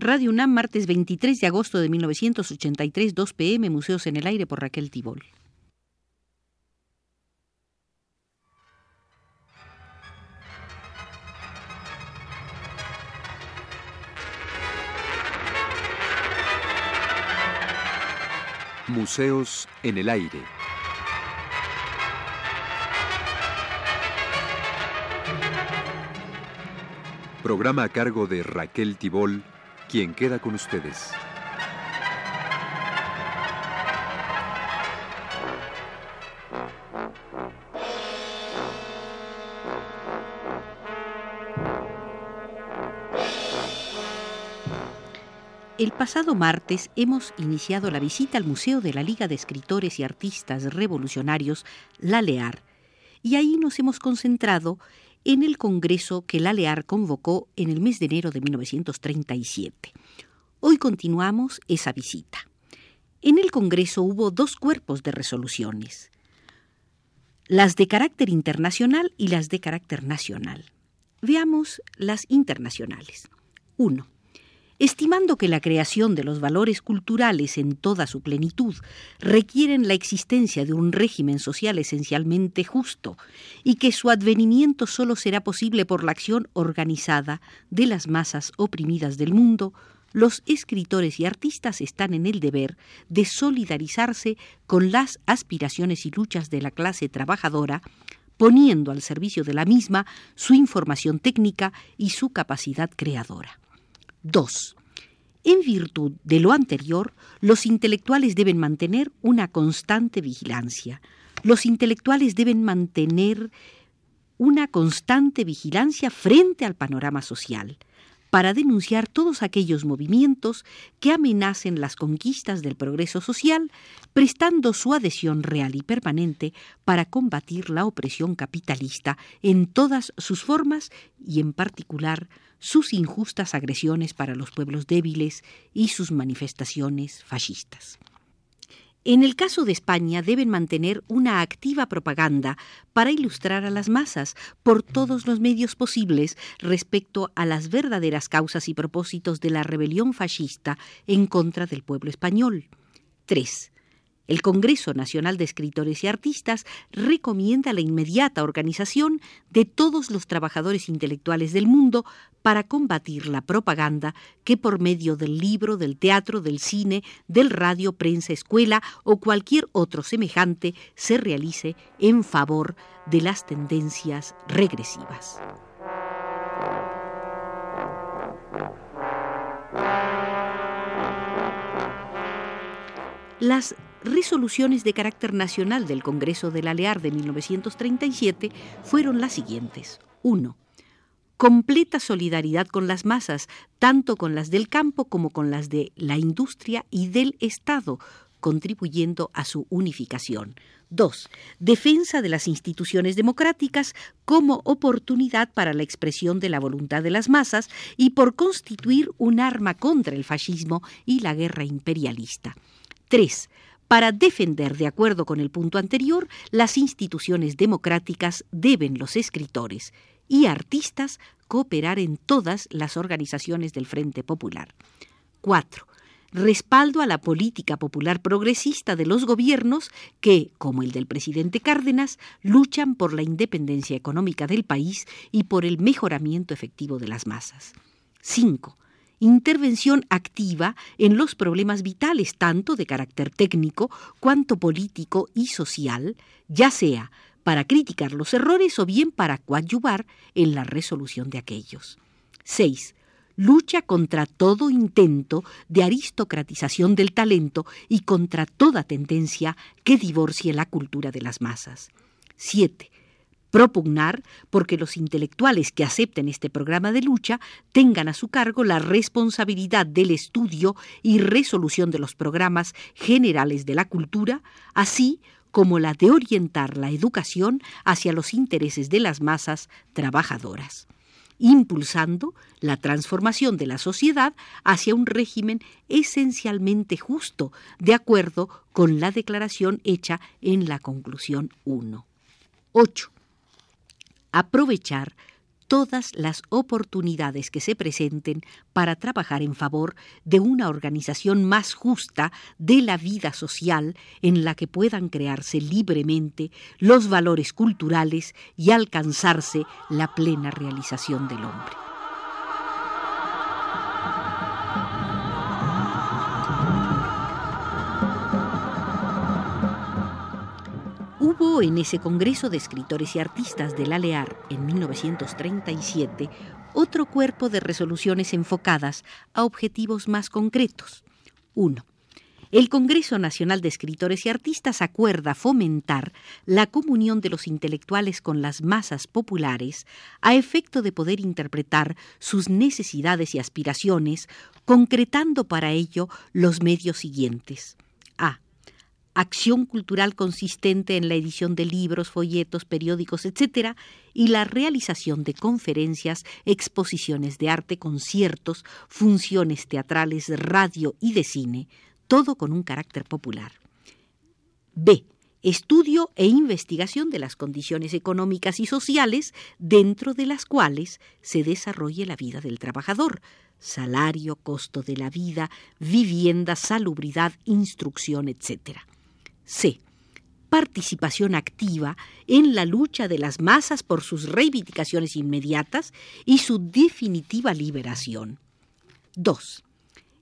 Radio UNAM, martes 23 de agosto de 1983, 2 pm, Museos en el Aire por Raquel Tibol. Museos en el Aire. Programa a cargo de Raquel Tibol, quien queda con ustedes. El pasado martes hemos iniciado la visita al Museo de la Liga de Escritores y Artistas Revolucionarios, La LEAR, y ahí nos hemos concentrado en el congreso que la LEAR convocó en el mes de enero de 1937. Hoy continuamos esa visita. En el congreso hubo dos cuerpos de resoluciones, las de carácter internacional y las de carácter nacional. Veamos las internacionales. 1 estimando que la creación de los valores culturales en toda su plenitud requieren la existencia de un régimen social esencialmente justo y que su advenimiento solo será posible por la acción organizada de las masas oprimidas del mundo, los escritores y artistas están en el deber de solidarizarse con las aspiraciones y luchas de la clase trabajadora, poniendo al servicio de la misma su información técnica y su capacidad creadora. 2. En virtud de lo anterior, los intelectuales deben mantener una constante vigilancia. Los intelectuales deben mantener una constante vigilancia frente al panorama social para denunciar todos aquellos movimientos que amenacen las conquistas del progreso social, prestando su adhesión real y permanente para combatir la opresión capitalista en todas sus formas y en particular sus injustas agresiones para los pueblos débiles y sus manifestaciones fascistas. En el caso de España deben mantener una activa propaganda para ilustrar a las masas por todos los medios posibles respecto a las verdaderas causas y propósitos de la rebelión fascista en contra del pueblo español. 3. El Congreso Nacional de Escritores y Artistas recomienda la inmediata organización de todos los trabajadores intelectuales del mundo para combatir la propaganda que por medio del libro, del teatro, del cine, del radio, prensa, escuela o cualquier otro semejante se realice en favor de las tendencias regresivas. Las resoluciones de carácter nacional del Congreso de la Lear de 1937 fueron las siguientes. 1. Completa solidaridad con las masas, tanto con las del campo como con las de la industria y del Estado, contribuyendo a su unificación. 2. Defensa de las instituciones democráticas como oportunidad para la expresión de la voluntad de las masas y por constituir un arma contra el fascismo y la guerra imperialista. 3. Para defender, de acuerdo con el punto anterior, las instituciones democráticas deben los escritores y artistas cooperar en todas las organizaciones del Frente Popular. 4. Respaldo a la política popular progresista de los gobiernos que, como el del presidente Cárdenas, luchan por la independencia económica del país y por el mejoramiento efectivo de las masas. 5 intervención activa en los problemas vitales tanto de carácter técnico cuanto político y social, ya sea para criticar los errores o bien para coadyuvar en la resolución de aquellos. 6. Lucha contra todo intento de aristocratización del talento y contra toda tendencia que divorcie la cultura de las masas. 7 propugnar porque los intelectuales que acepten este programa de lucha tengan a su cargo la responsabilidad del estudio y resolución de los programas generales de la cultura, así como la de orientar la educación hacia los intereses de las masas trabajadoras impulsando la transformación de la sociedad hacia un régimen esencialmente justo, de acuerdo con la declaración hecha en la conclusión 1. 8 aprovechar todas las oportunidades que se presenten para trabajar en favor de una organización más justa de la vida social en la que puedan crearse libremente los valores culturales y alcanzarse la plena realización del hombre. En ese Congreso de Escritores y Artistas del ALEAR en 1937 otro cuerpo de resoluciones enfocadas a objetivos más concretos. 1. El Congreso Nacional de Escritores y Artistas acuerda fomentar la comunión de los intelectuales con las masas populares a efecto de poder interpretar sus necesidades y aspiraciones, concretando para ello los medios siguientes. Acción cultural consistente en la edición de libros, folletos, periódicos, etc., y la realización de conferencias, exposiciones de arte, conciertos, funciones teatrales, radio y de cine, todo con un carácter popular. B. Estudio e investigación de las condiciones económicas y sociales dentro de las cuales se desarrolle la vida del trabajador, salario, costo de la vida, vivienda, salubridad, instrucción, etc. C. Participación activa en la lucha de las masas por sus reivindicaciones inmediatas y su definitiva liberación. 2.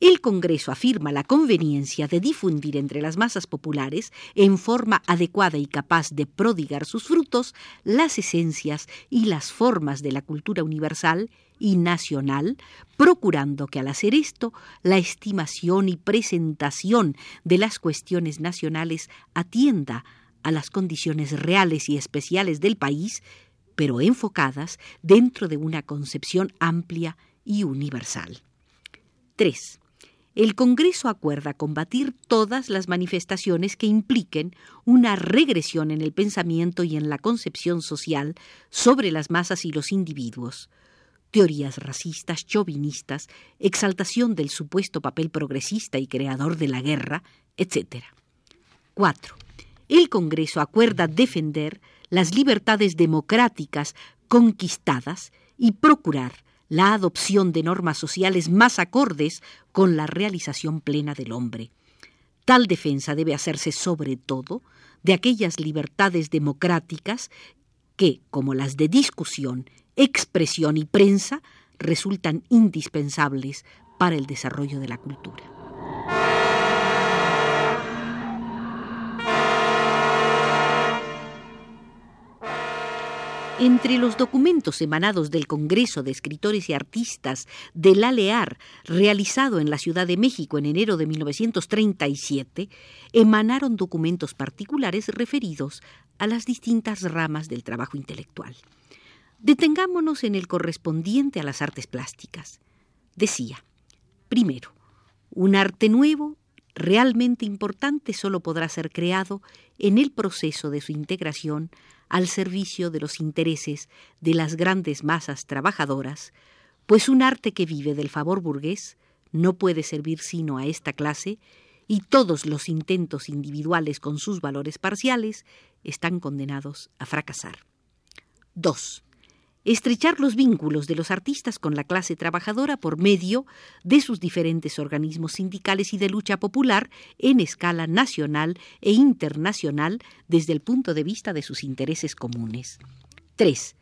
El Congreso afirma la conveniencia de difundir entre las masas populares, en forma adecuada y capaz de prodigar sus frutos, las esencias y las formas de la cultura universal y nacional, procurando que al hacer esto la estimación y presentación de las cuestiones nacionales atienda a las condiciones reales y especiales del país, pero enfocadas dentro de una concepción amplia y universal. 3. El Congreso acuerda combatir todas las manifestaciones que impliquen una regresión en el pensamiento y en la concepción social sobre las masas y los individuos, teorías racistas, chauvinistas, exaltación del supuesto papel progresista y creador de la guerra, etc. 4. El Congreso acuerda defender las libertades democráticas conquistadas y procurar la adopción de normas sociales más acordes con la realización plena del hombre. Tal defensa debe hacerse sobre todo de aquellas libertades democráticas que, como las de discusión, expresión y prensa resultan indispensables para el desarrollo de la cultura. Entre los documentos emanados del Congreso de Escritores y Artistas del ALEAR, realizado en la Ciudad de México en enero de 1937, emanaron documentos particulares referidos a las distintas ramas del trabajo intelectual. Detengámonos en el correspondiente a las artes plásticas. Decía, primero, un arte nuevo, realmente importante, solo podrá ser creado en el proceso de su integración al servicio de los intereses de las grandes masas trabajadoras, pues un arte que vive del favor burgués no puede servir sino a esta clase y todos los intentos individuales con sus valores parciales están condenados a fracasar. 2 estrechar los vínculos de los artistas con la clase trabajadora por medio de sus diferentes organismos sindicales y de lucha popular en escala nacional e internacional desde el punto de vista de sus intereses comunes. 3.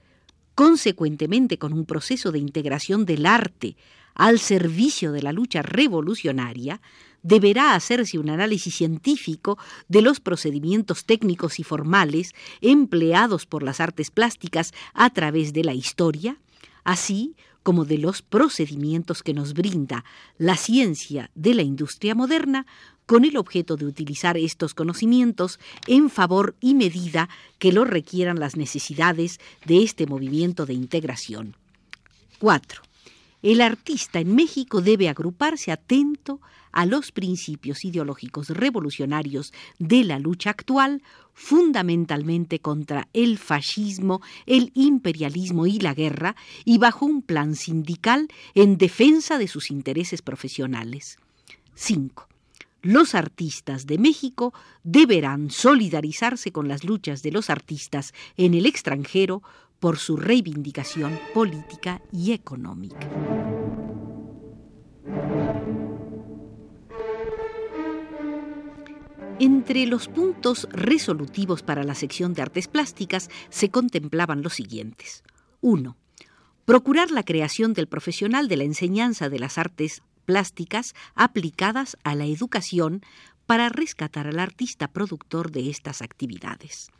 Consecuentemente, con un proceso de integración del arte al servicio de la lucha revolucionaria, deberá hacerse un análisis científico de los procedimientos técnicos y formales empleados por las artes plásticas a través de la historia, así como de los procedimientos que nos brinda la ciencia de la industria moderna con el objeto de utilizar estos conocimientos en favor y medida que lo requieran las necesidades de este movimiento de integración. 4. El artista en México debe agruparse atento a los principios ideológicos revolucionarios de la lucha actual, fundamentalmente contra el fascismo, el imperialismo y la guerra, y bajo un plan sindical en defensa de sus intereses profesionales. 5. Los artistas de México deberán solidarizarse con las luchas de los artistas en el extranjero por su reivindicación política y económica. Entre los puntos resolutivos para la sección de artes plásticas se contemplaban los siguientes. 1. Procurar la creación del profesional de la enseñanza de las artes plásticas aplicadas a la educación para rescatar al artista productor de estas actividades.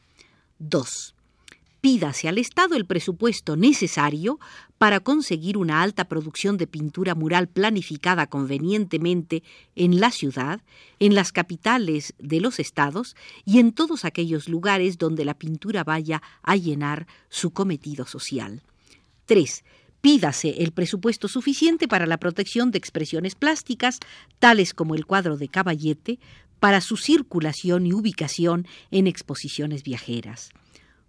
2 pídase al Estado el presupuesto necesario para conseguir una alta producción de pintura mural planificada convenientemente en la ciudad, en las capitales de los estados y en todos aquellos lugares donde la pintura vaya a llenar su cometido social. 3. Pídase el presupuesto suficiente para la protección de expresiones plásticas, tales como el cuadro de Caballete, para su circulación y ubicación en exposiciones viajeras.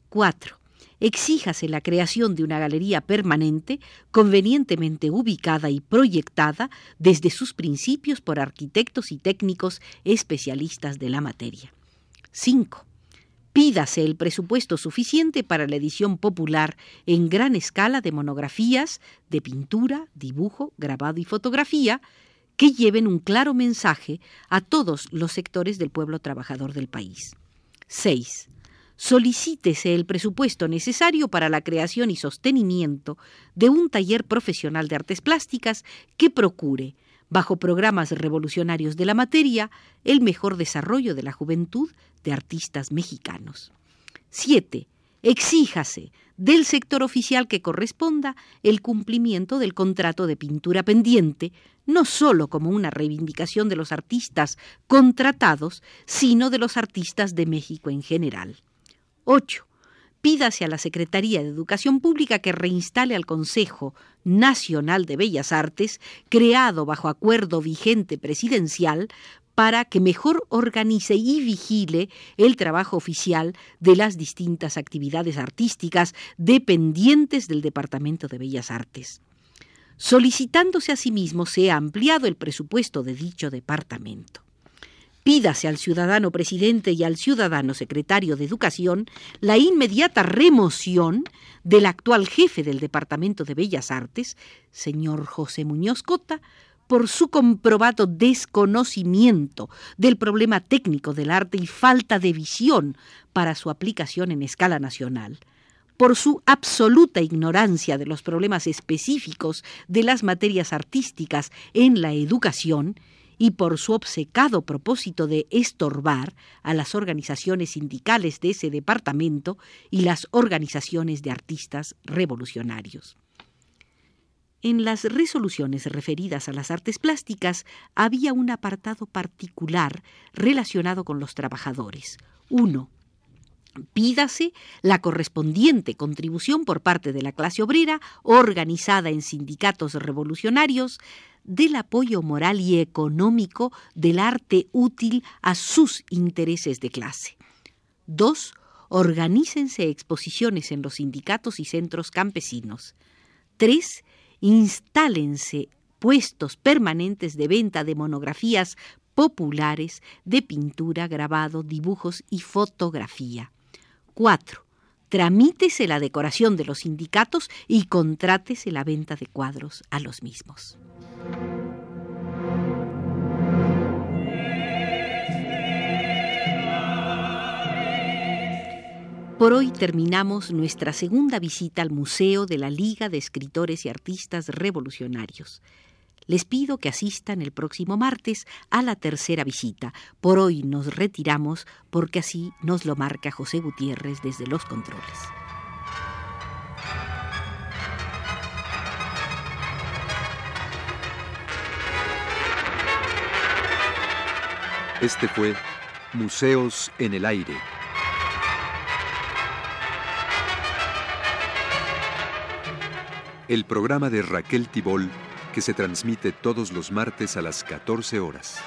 4 exíjase la creación de una galería permanente, convenientemente ubicada y proyectada desde sus principios por arquitectos y técnicos especialistas de la materia. 5. Pídase el presupuesto suficiente para la edición popular en gran escala de monografías de pintura, dibujo, grabado y fotografía que lleven un claro mensaje a todos los sectores del pueblo trabajador del país. 6 solicítese el presupuesto necesario para la creación y sostenimiento de un taller profesional de artes plásticas que procure, bajo programas revolucionarios de la materia, el mejor desarrollo de la juventud de artistas mexicanos. 7. Exíjase del sector oficial que corresponda el cumplimiento del contrato de pintura pendiente, no sólo como una reivindicación de los artistas contratados, sino de los artistas de México en general. 8. Pídase a la Secretaría de Educación Pública que reinstale al Consejo Nacional de Bellas Artes, creado bajo acuerdo vigente presidencial, para que mejor organice y vigile el trabajo oficial de las distintas actividades artísticas dependientes del Departamento de Bellas Artes. Solicitándose asimismo sea ampliado el presupuesto de dicho departamento pídase al ciudadano presidente y al ciudadano secretario de Educación la inmediata remoción del actual jefe del Departamento de Bellas Artes, señor José Muñoz Cota, por su comprobado desconocimiento del problema técnico del arte y falta de visión para su aplicación en escala nacional, por su absoluta ignorancia de los problemas específicos de las materias artísticas en la educación y por su obcecado propósito de estorbar a las organizaciones sindicales de ese departamento y las organizaciones de artistas revolucionarios. En las resoluciones referidas a las artes plásticas había un apartado particular relacionado con los trabajadores. Uno, Pídase la correspondiente contribución por parte de la clase obrera, organizada en sindicatos revolucionarios, del apoyo moral y económico del arte útil a sus intereses de clase. 2. Organícense exposiciones en los sindicatos y centros campesinos. 3. Instálense puestos permanentes de venta de monografías populares de pintura, grabado, dibujos y fotografía. 4. Tramítese la decoración de los sindicatos y contrátese la venta de cuadros a los mismos. Por hoy terminamos nuestra segunda visita al Museo de la Liga de Escritores y Artistas Revolucionarios. Les pido que asistan el próximo martes a la tercera visita. Por hoy nos retiramos porque así nos lo marca José Gutiérrez desde los controles. Este fue Museos en el Aire. El programa de Raquel Tibol que se transmite todos los martes a las 14 horas.